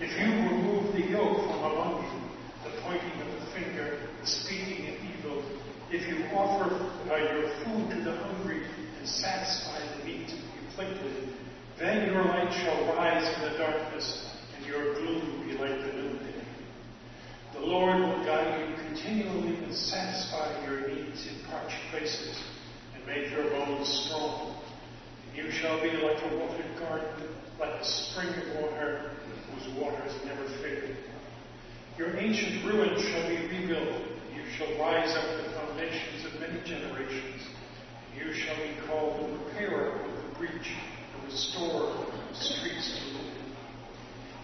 If you remove the yoke from among you, the pointing of the finger, the speaking of evil, if you offer uh, your food to the hungry and satisfy the the afflicted, then your light shall rise in the darkness, and your gloom be like the noonday. The Lord will guide you continually and satisfy your needs in parched places, and make your bones strong. And you shall be like a watered garden, like a spring of water whose waters never fail. Your ancient ruins shall be rebuilt. You shall rise up the foundations of many generations. You shall be called the repairer of the breach, the restorer of the streets.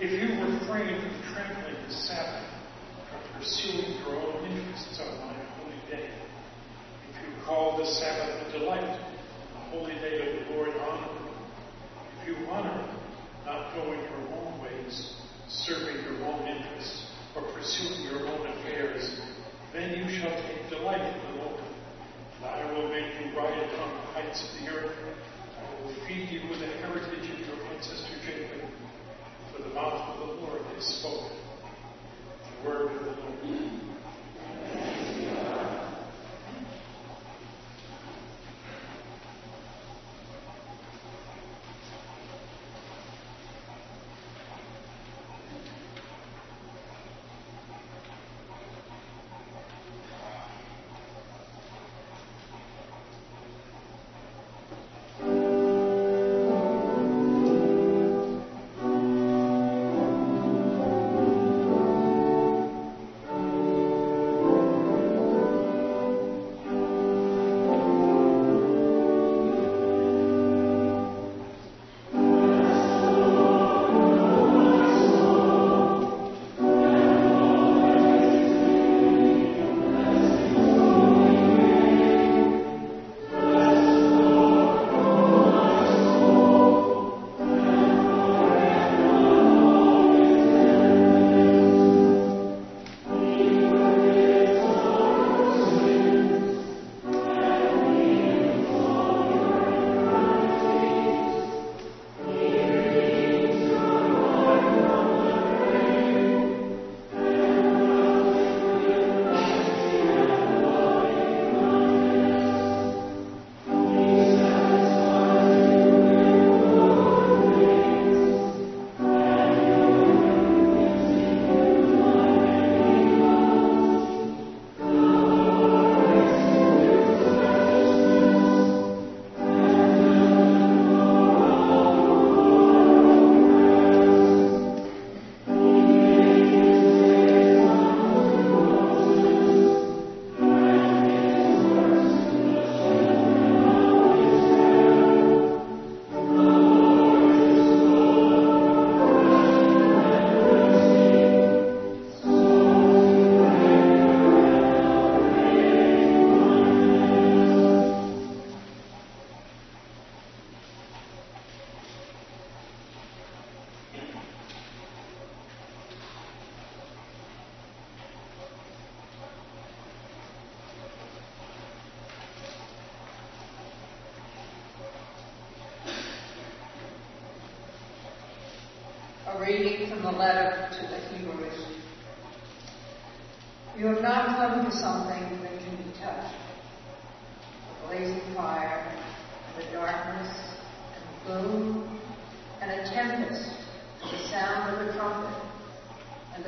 If you refrain from trampling the Sabbath, from pursuing your own interests on my holy day, if you call the Sabbath a delight, a holy day of the Lord honorable, if you honor not going your own serving your own interests, or pursuing your own affairs, then you shall take delight in the Lord. And I will make you ride upon the heights of the earth. I will feed you with the heritage of your ancestor Jacob. For the mouth of the Lord has spoken. The word of the Lord.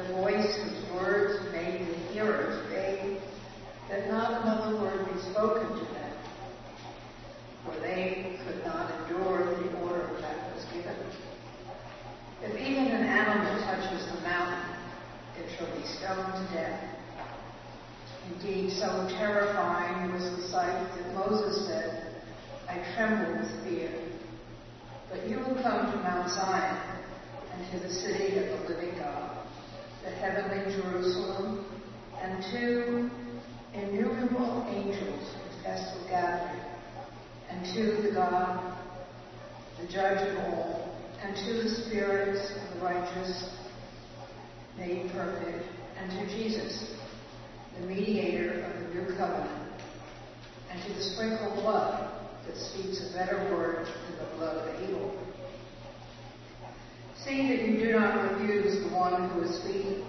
A voice whose words made the hearers beg that not another word be spoken to them, for they could not endure the order that was given. If even an animal touches the mountain, it shall be stoned to death. Indeed, so terrifying was the sight that Moses said, I tremble with fear. But you will come to Mount Zion and to the city of the living God, the heavenly Jerusalem, and to innumerable angels in festal gathering, and to the God, the judge of all, and to the spirits of the righteous made perfect, and to Jesus, the mediator of the new covenant, and to the sprinkled blood that speaks a better word than the blood of Abel. See that you do not refuse the one who is speaking,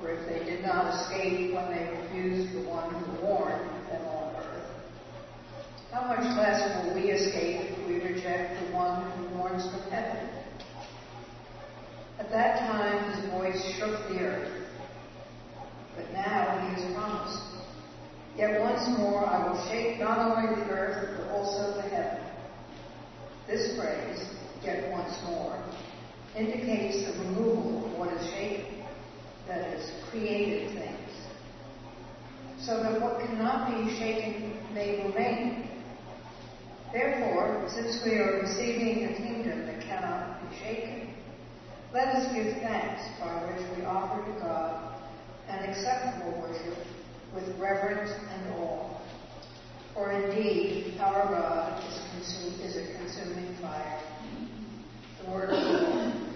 for if they did not escape when they refused the one who warned them on earth, how much less will we escape if we reject the one who warns from heaven? At that time his voice shook the earth, but now he has promised. Yet once more I will shake not only the earth, but also the heaven. This phrase, yet once more, indicates the removal of what is shaken, that is, created things, so that what cannot be shaken may remain. Therefore, since we are receiving a kingdom that cannot be shaken, let us give thanks by which we offer to God an acceptable worship with reverence and awe. For indeed, our God is, consumed, is a consuming fire. Word of.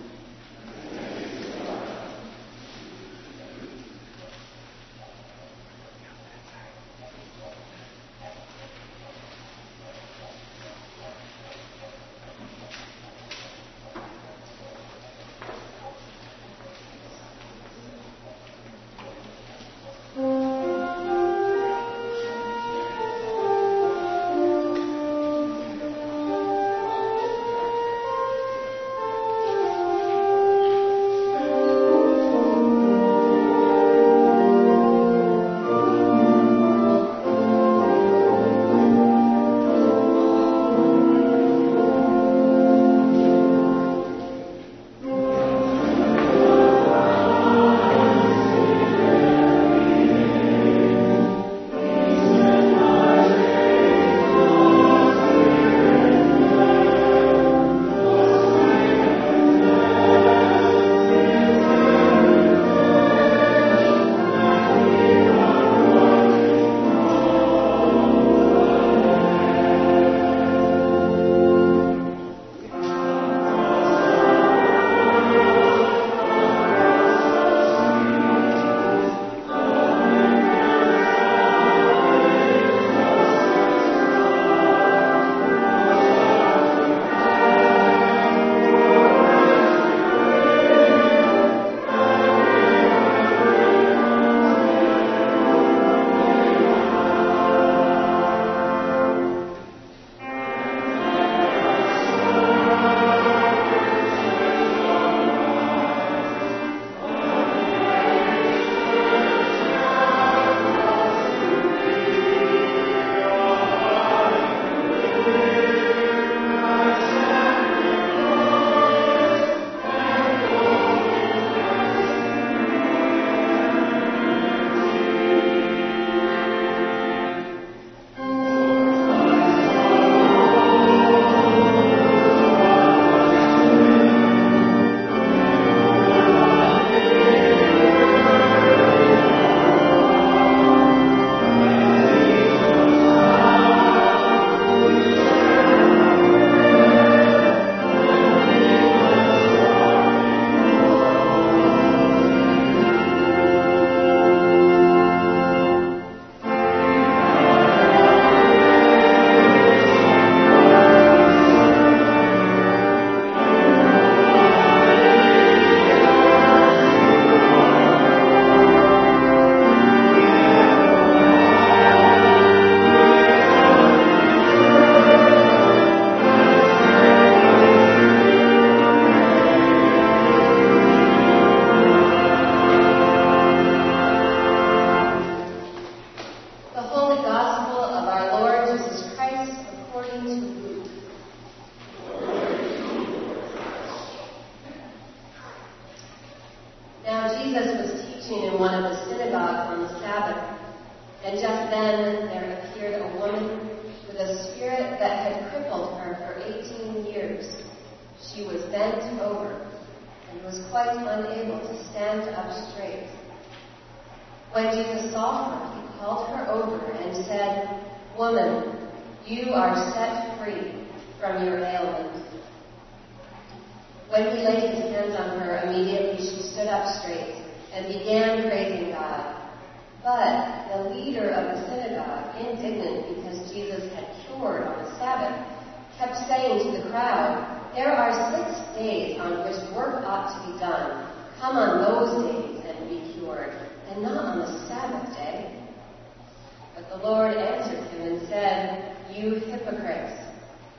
you hypocrites,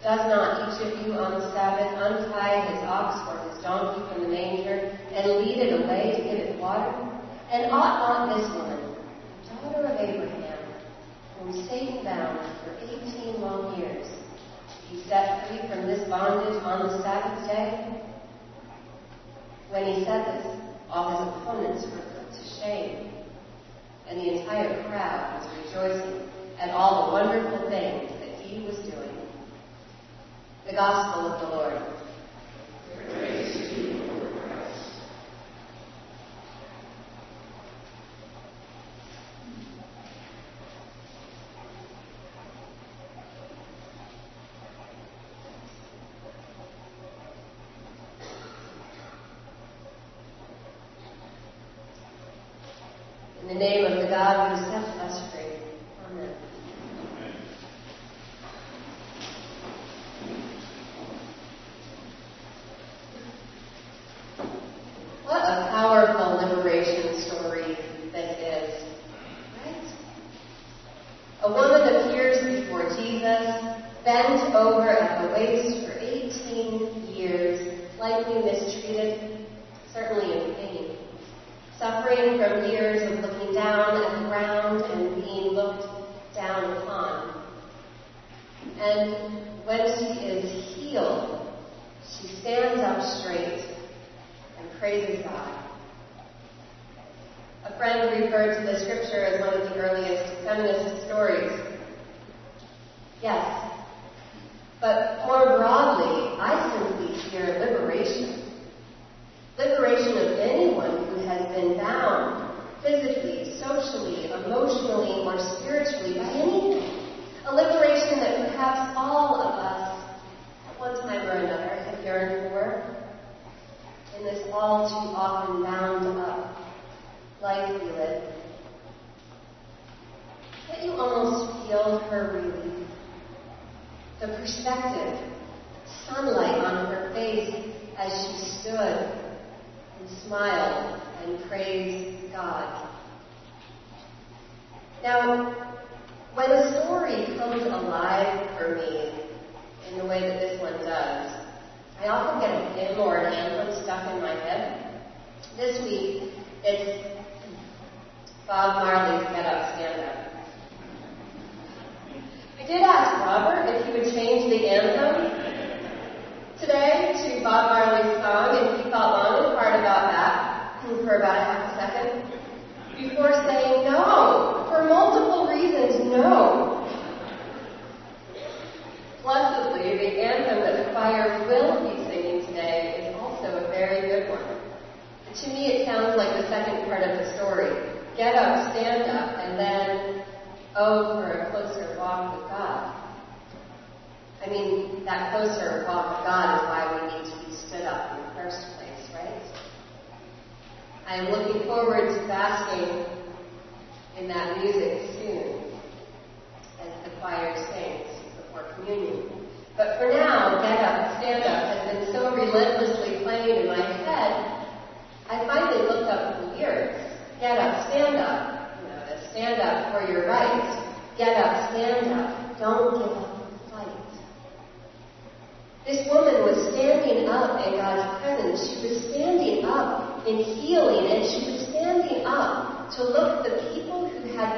does not each of you on the Sabbath untie his ox or his donkey from the manger and lead it away to give it water? And ought not this woman, daughter of Abraham, whom Satan bound for eighteen long years, be set free from this bondage on the Sabbath day? When he said this, all his opponents were put to shame, and the entire crowd was rejoicing at all the wonderful things he was doing. The Gospel of the Lord. Praise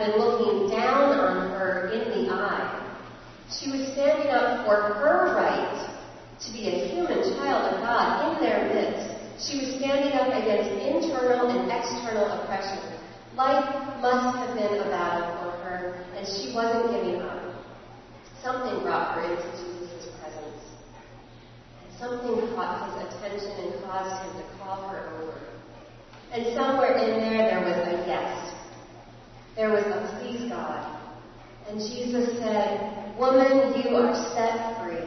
And looking down on her in the eye. She was standing up for her right to be a human child of God in their midst. She was standing up against internal and external oppression. Life must have been a battle for her, and she wasn't giving up. Something brought her into Jesus' presence. And something caught his attention and caused him to call her over. And somewhere in there, there was a yes. There was a please God. And Jesus said, Woman, you are set free.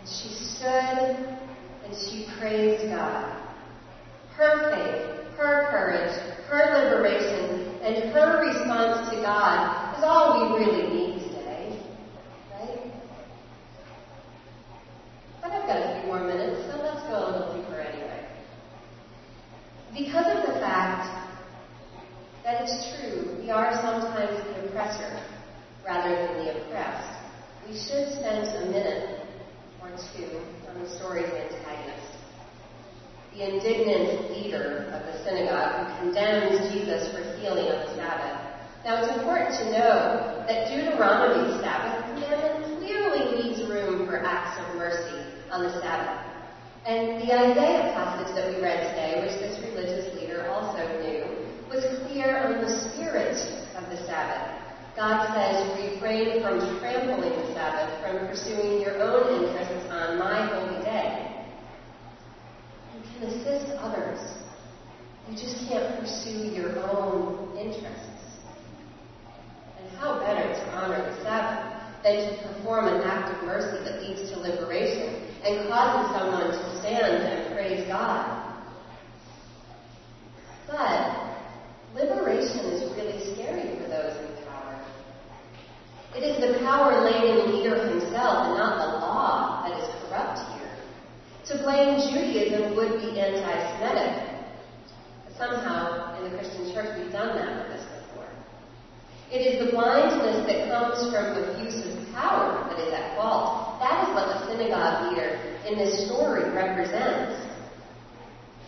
And she stood and she praised God. Her faith, her courage, her liberation, and her response to God is all we really need today. Right? But I've got a few more minutes, so let's go a little deeper anyway. Because of the fact that it's true, we are sometimes the oppressor rather than the oppressed, we should spend a minute or two on the story's antagonist. The indignant leader of the synagogue who condemns Jesus for healing on the Sabbath. Now it's important to know that Deuteronomy's Sabbath commandment clearly leaves room for acts of mercy on the Sabbath. And the Isaiah passage that we read today, which this religious leader also knew, was clear on the spirit of the Sabbath. God says, refrain from trampling the Sabbath, from pursuing your own interests on my holy day. You can assist others. You just can't pursue your own interests. And how better to honor the Sabbath than to perform an act of mercy that leads to liberation and causes someone to stand and praise God. But liberation is really scary for those in power. It is the power laden leader himself and not the law that is corrupt here. To blame Judaism would be anti Semitic. But somehow, in the Christian church, we've done that with this before. It is the blindness that comes from abuse of power that is at fault. That is what the synagogue leader in this story represents.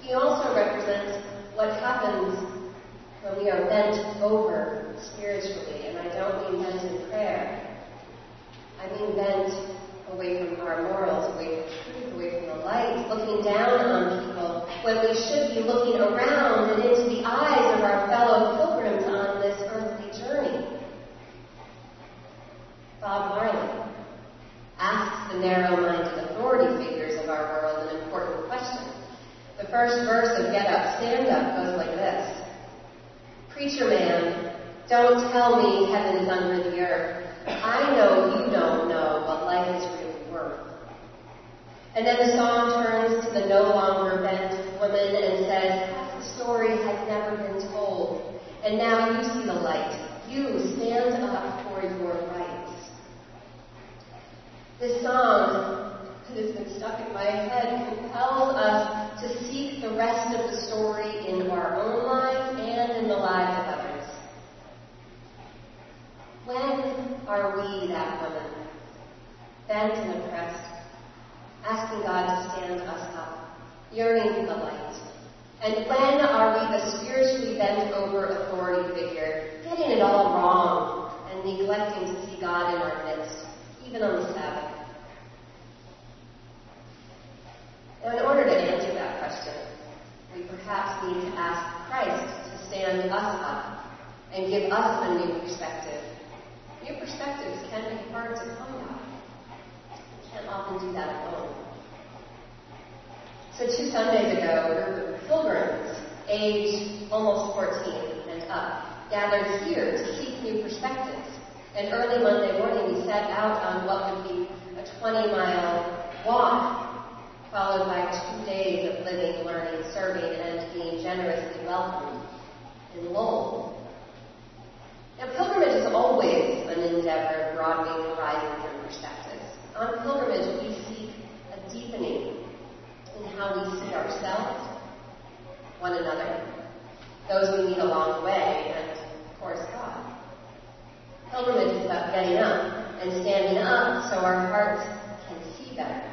He also represents what happens when we are bent over spiritually, and I don't mean bent in prayer. I mean bent away from our morals, away from truth, away from the light, looking down on people when we should be looking around and into the eyes of our fellow pilgrims on this earthly journey. Bob Marley asks the narrow-minded authority figures of our world an important question. The first verse of Get Up, Stand Up goes like this. Preacher man, don't tell me heaven is under the earth. I know you don't know what life is really worth. And then the song turns to the no longer bent woman and says, half the story has never been told. And now you see the light. You stand up for your rights. This song that has been stuck in my head compels us to seek the rest of the story in our own lives and in the lives of others. When are we that woman, bent and oppressed, asking God to stand us up, yearning for the light? And when are we the spiritually bent over authority figure, getting it all wrong and neglecting to see God in our midst, even on the Sabbath? Now, in order to answer that question, we perhaps need to ask Christ to stand us up and give us a new perspective. New perspectives can be hard to come by. We can't often do that alone. So two Sundays ago, a group of pilgrims, aged almost 14 and up, gathered here to seek new perspectives. And early Monday morning, we set out on what would be a 20-mile walk followed by two days of living, learning, serving, and being generously welcomed in Lowell. Now, pilgrimage is always an endeavor broadening horizons and perspectives. On pilgrimage, we seek a deepening in how we see ourselves, one another, those we meet along the way, and, of course, God. Pilgrimage is about getting up and standing up so our hearts can see better.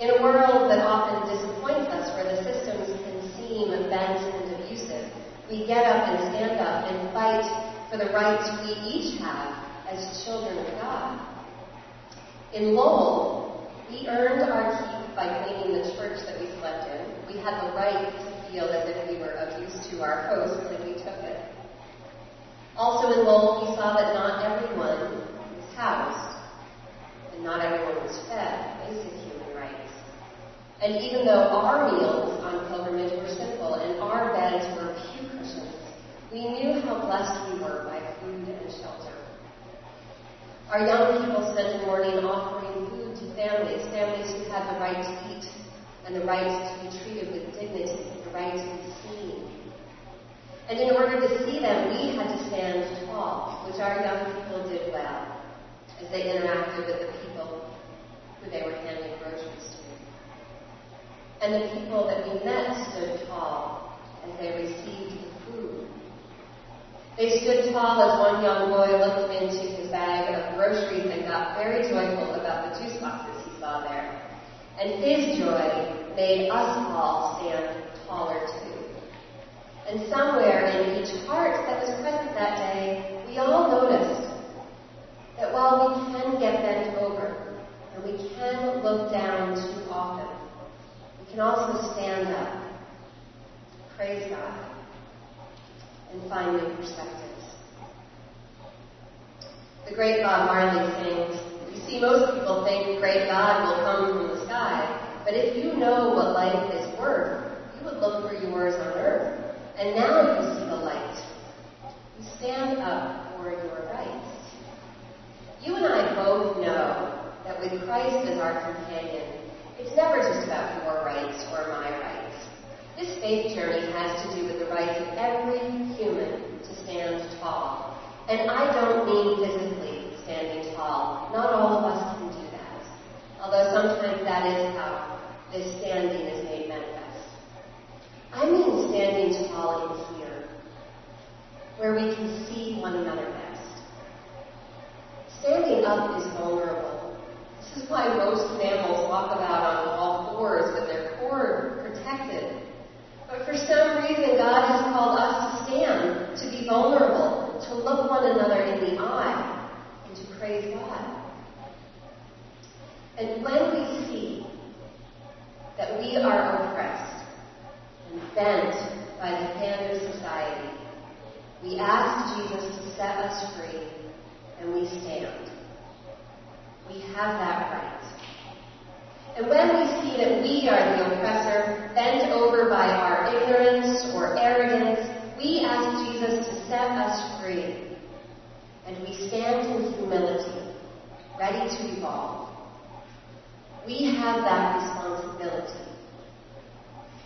In a world that often disappoints us, where the systems can seem bent and abusive, we get up and stand up and fight for the rights we each have as children of God. In Lowell, we earned our keep by cleaning the church that we slept in. We had the right to feel as if we were of use to our host and we took it. Also in Lowell, we saw that not everyone was housed and not everyone was fed basic human rights. And even though our meals on pilgrimage were simple and our beds were pew cushions, we knew how blessed we were by food and shelter. Our young people spent the morning offering families, families who have the right to eat and the right to be treated with dignity, the right to be seen. And in order to see them, we had to stand tall, which our young people did well as they interacted with the people who they were handing groceries to. And the people that we met stood tall as they received the food. They stood tall as one young boy looked into groceries and got very joyful about the juice boxes he saw there. And his joy made us all stand taller too. And somewhere in each heart that was present that day, we all noticed that while we can get bent over and we can look down too often, we can also stand up, praise God, and find new perspectives. The great Bob Marley sings, You see, most people think great God will come from the sky, but if you know what life is worth, you would look for yours on earth. And now you see the light. You stand up for your rights. You and I both know that with Christ as our companion, it's never just about your rights or my rights. This faith journey has to do with the rights of every human to stand tall. And I don't mean physically standing tall. Not all of us can do that. Although sometimes that is how this standing is made manifest. I mean standing tall in here, where we can see one another best. Standing up is vulnerable. This is why most mammals walk about on all fours with their core protected. But for some reason, God has called us to stand, to be vulnerable, to look one another in the eye, and to praise God. And when we see that we are oppressed and bent by the hand of society, we ask Jesus to set us free, and we stand. We have that right. And when we see that we are the oppressor, bent over by our ignorance or arrogance, we ask Jesus to set us free. And we stand in humility, ready to evolve. We have that responsibility.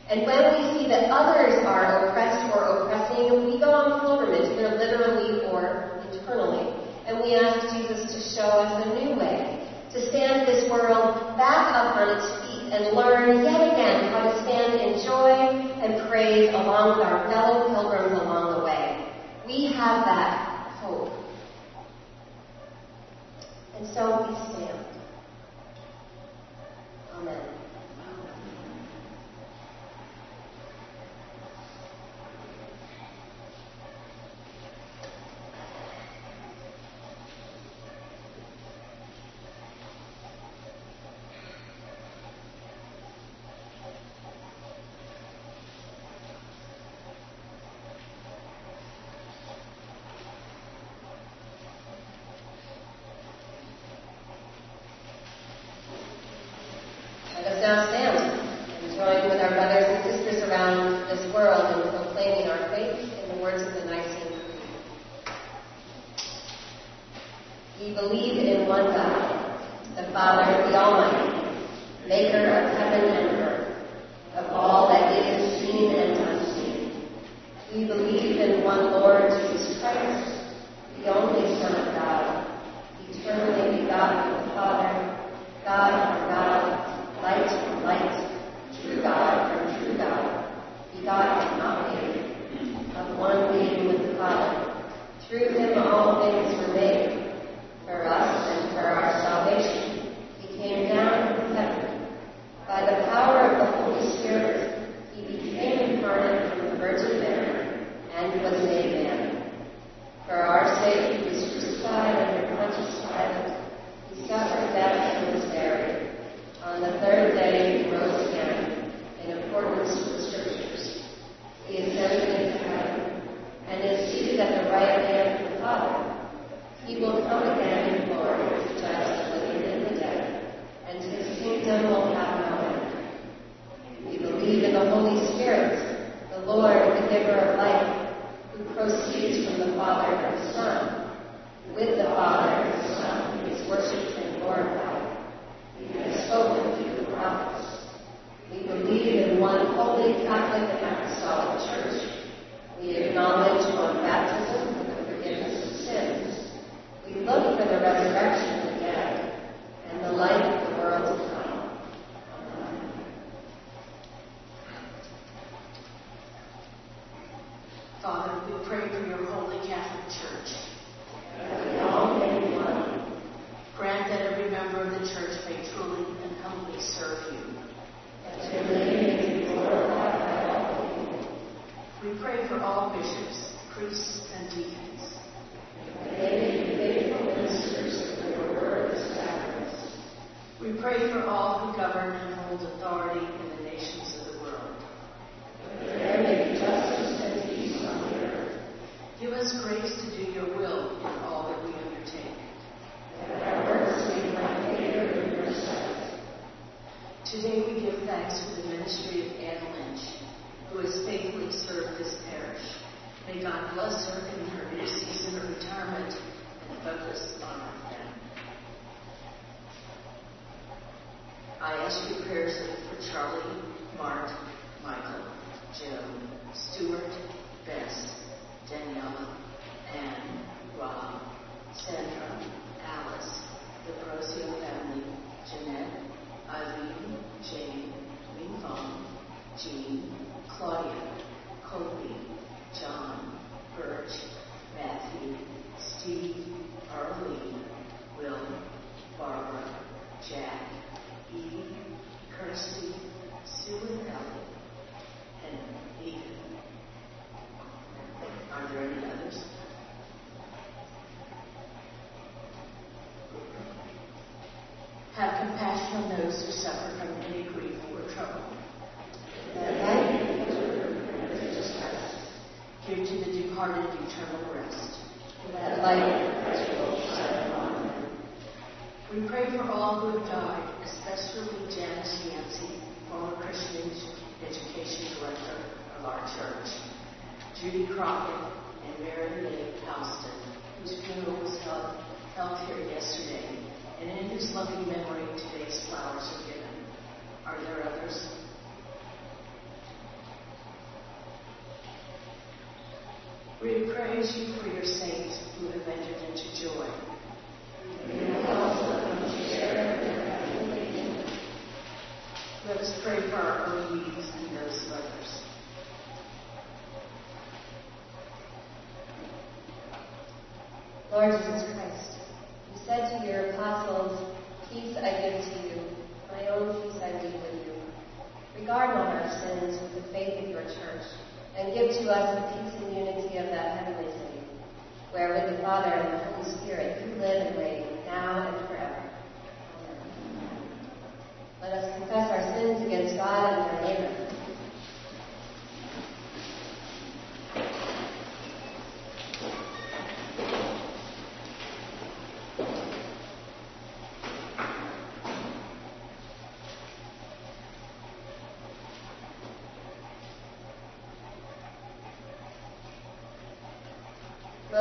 And when we see that others are oppressed or oppressing, we go on pilgrimage, either literally or internally. And we ask Jesus to show us a new way to stand this world back up on its feet and learn yet again how to stand in joy and praise along with our fellow pilgrims along the way. We have that hope. And so we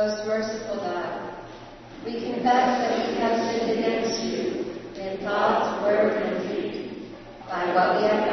most merciful God, we confess that we have sinned against you in thought, word, and deed, by what we have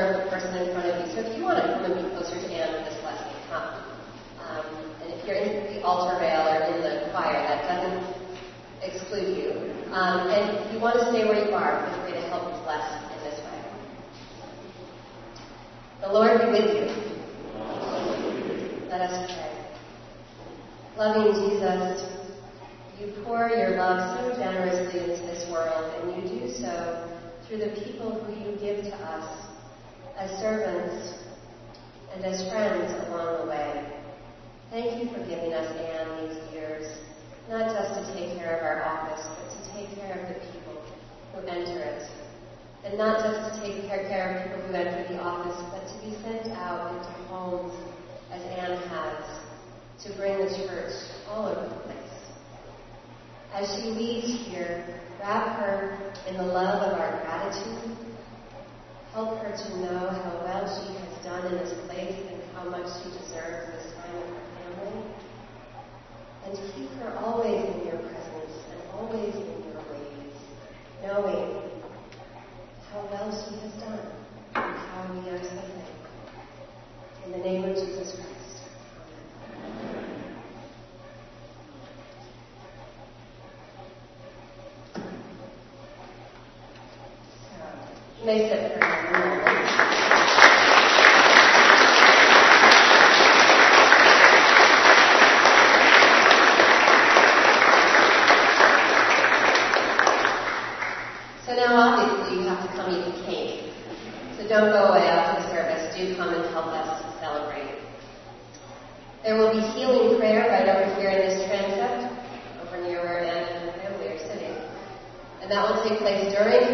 the person in front of you. So if you want to come and be closer to Ann for this blessing, come. Um, and if you're in the altar rail or in the choir, that doesn't exclude you. Um, and if you want to stay where you are, feel free to help bless in this way. The Lord be with you. Let us pray. Loving Jesus, you pour your love so generously into this world, and you do so through the people who you give to us as servants and as friends along the way. Thank you for giving us, Ann, these years, not just to take care of our office, but to take care of the people who enter it. And not just to take care of people who enter the office, but to be sent out into homes as Ann has to bring the church all over the place. As she leaves here, wrap her in the love of our gratitude. Help her to know how well she has done in this place and how much she deserves this time with her family. And keep her always in your presence and always in your ways, knowing how well she has done and how we are so thankful. In the name of Jesus Christ. You may sit for a moment. So now obviously you have to come eat the cake. So don't go away after the service. Do come and help us celebrate. There will be healing prayer right over here in this transept, over near where Anna and her family are sitting. And that will take place during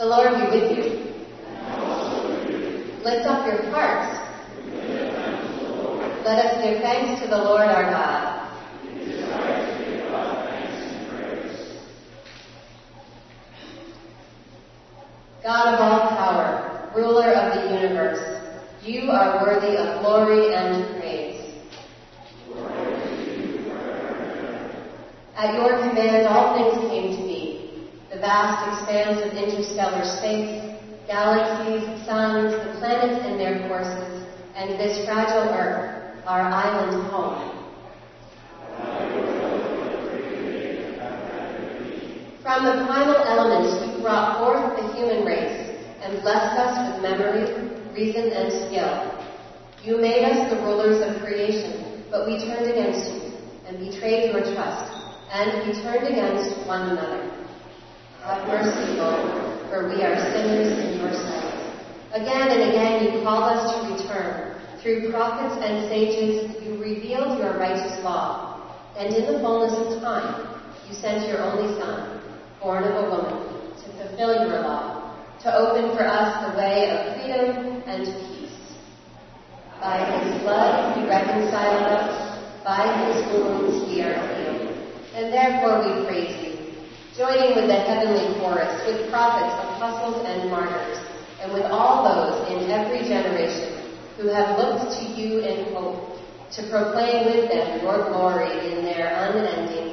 The Lord be with you. Lift up your hearts. Let us give thanks to the Lord our God. God of all power, ruler of the universe, you are worthy of glory and praise. At your command, all things came to be. The expanse of interstellar space, galaxies, suns, the planets and their courses, and this fragile Earth, our island home. From the primal elements, you brought forth the human race and blessed us with memory, reason, and skill. You made us the rulers of creation, but we turned against you and betrayed your trust, and we turned against one another. Have mercy, Lord, for we are sinners in your sight. Again and again you called us to return. Through prophets and sages you revealed your righteous law, and in the fullness of time you sent your only Son, born of a woman, to fulfill your law, to open for us the way of freedom and peace. By his blood he reconciled us, by his wounds we are healed. And therefore we praise you, joining with the heavenly chorus, with prophets, apostles, and martyrs, and with all those in every generation who have looked to you in hope, to proclaim with them your glory in their unending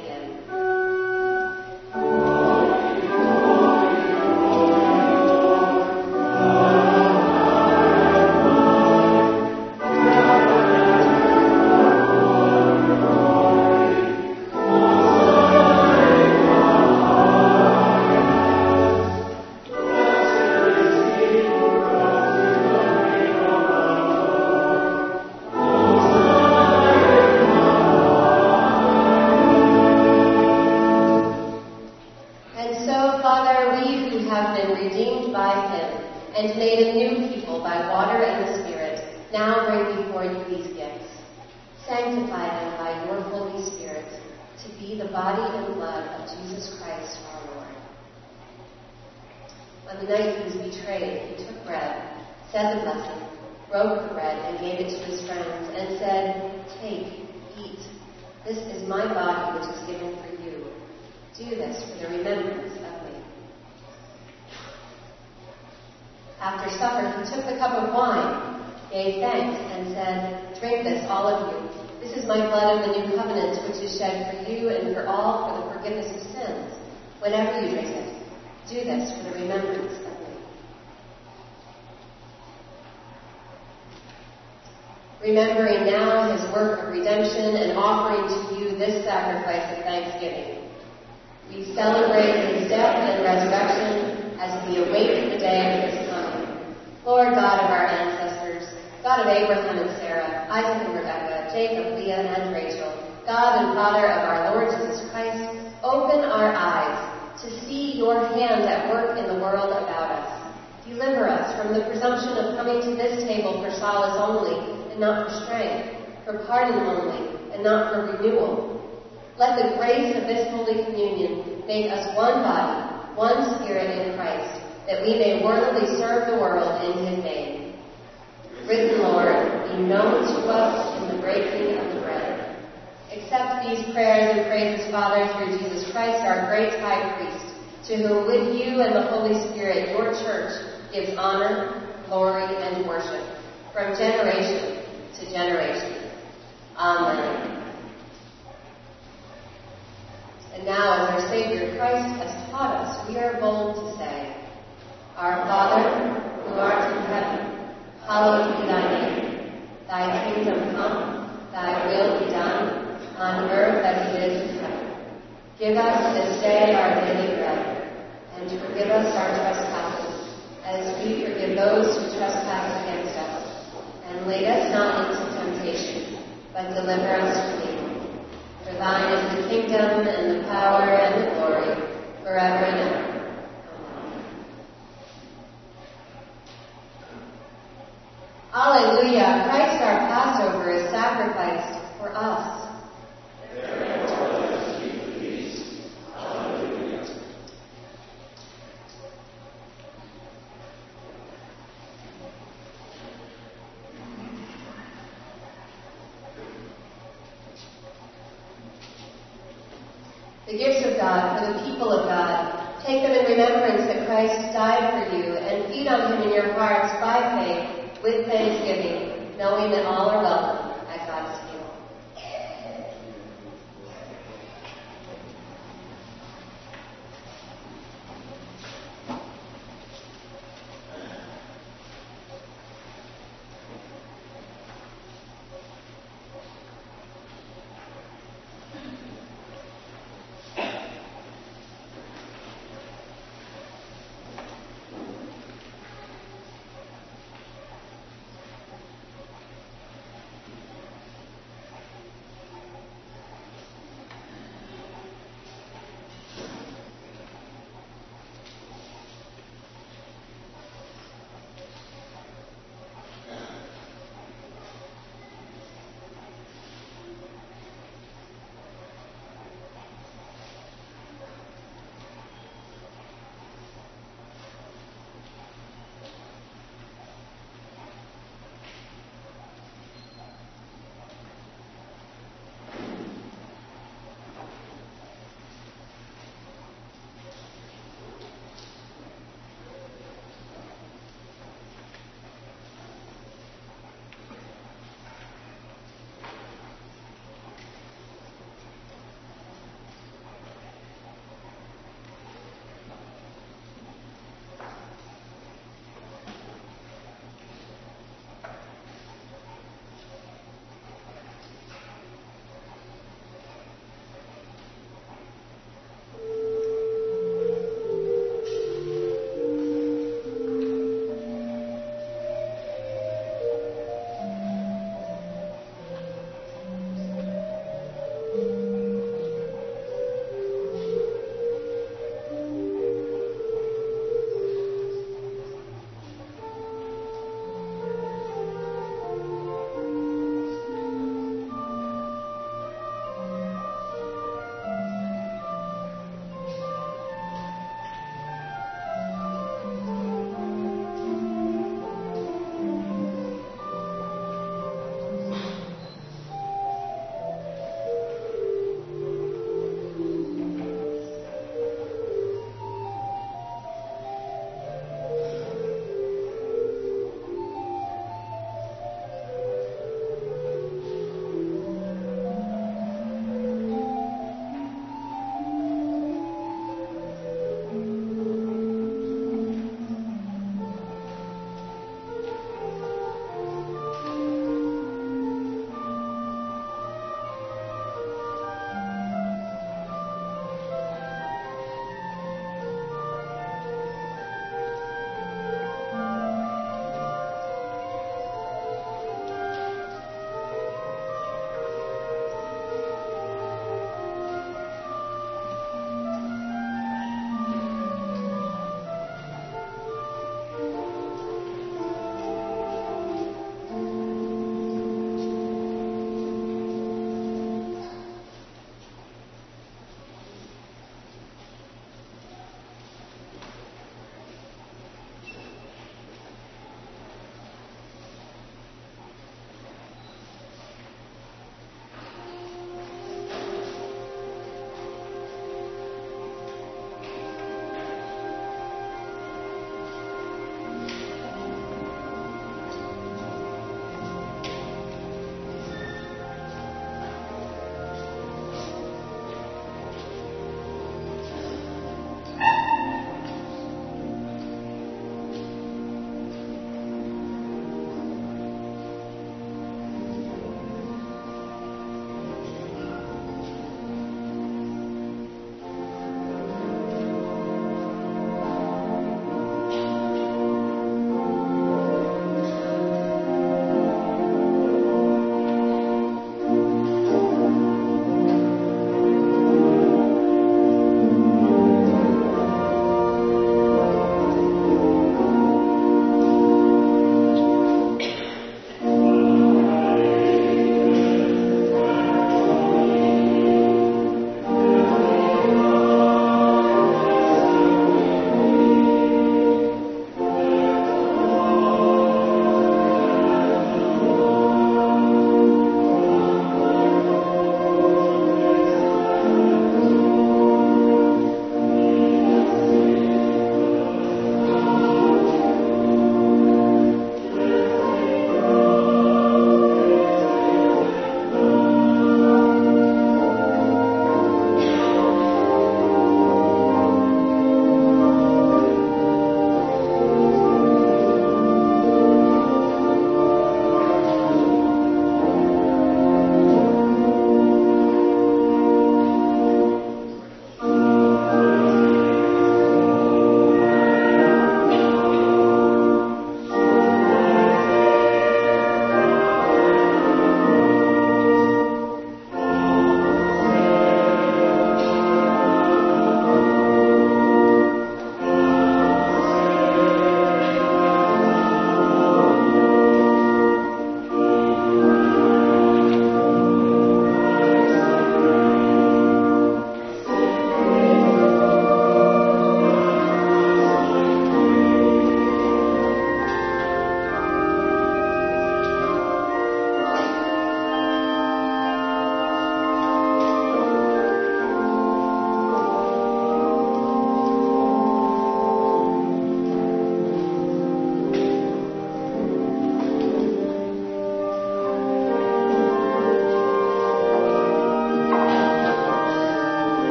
Remembering now his work of redemption and offering to you this sacrifice of thanksgiving. We celebrate his death and resurrection as we await the day of his coming. Lord God of our ancestors, God of Abraham and Sarah, Isaac and Rebekah, Jacob, Leah, and Rachel, God and Father of our Lord Jesus Christ, open our eyes to see your hand at work in the world about us. Deliver us from the presumption of coming to this table for solace only not for strength, for pardon only and not for renewal. Let the grace of this Holy Communion make us one body, one spirit in Christ, that we may worthily serve the world in his name. Risen Lord, be known to us in the breaking of the bread. Accept these prayers and praises, Father, through Jesus Christ, our great high priest, to whom with you and the Holy Spirit your church gives honor, glory, and worship from generation to generation. Amen. And now, as our Savior Christ has taught us, we are bold to say, Our Father, who art in heaven, hallowed be thy name. Thy kingdom come, thy will be done, on earth as it is in heaven. Give us this day our daily bread, and forgive us our trespasses, as we forgive those who trespass against us. And lead us not into temptation, but deliver us from evil. For thine is the kingdom and the power and the glory forever and ever. Amen. Alleluia! Christ our Passover is sacrificed for us. the gifts of God for the people of God. Take them in remembrance that Christ died for you and feed on him in your hearts by faith with thanksgiving, knowing that all are welcome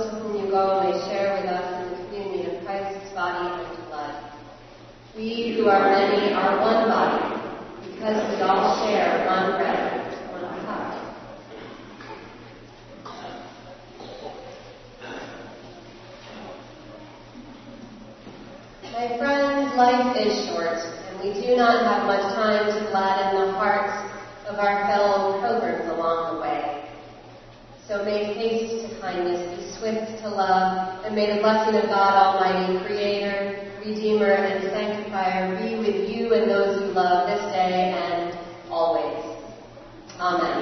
those whom you go may share with us in the communion of Christ's body and blood. We who are many are one body, because we all share one bread, one cup. My friends, life is short, and we do not have much time to gladden the hearts of our fellow pilgrims along the way. So make haste to kindness, swift to love, and may the blessing of God Almighty, Creator, Redeemer, and Sanctifier be with you and those you love this day and always. Amen.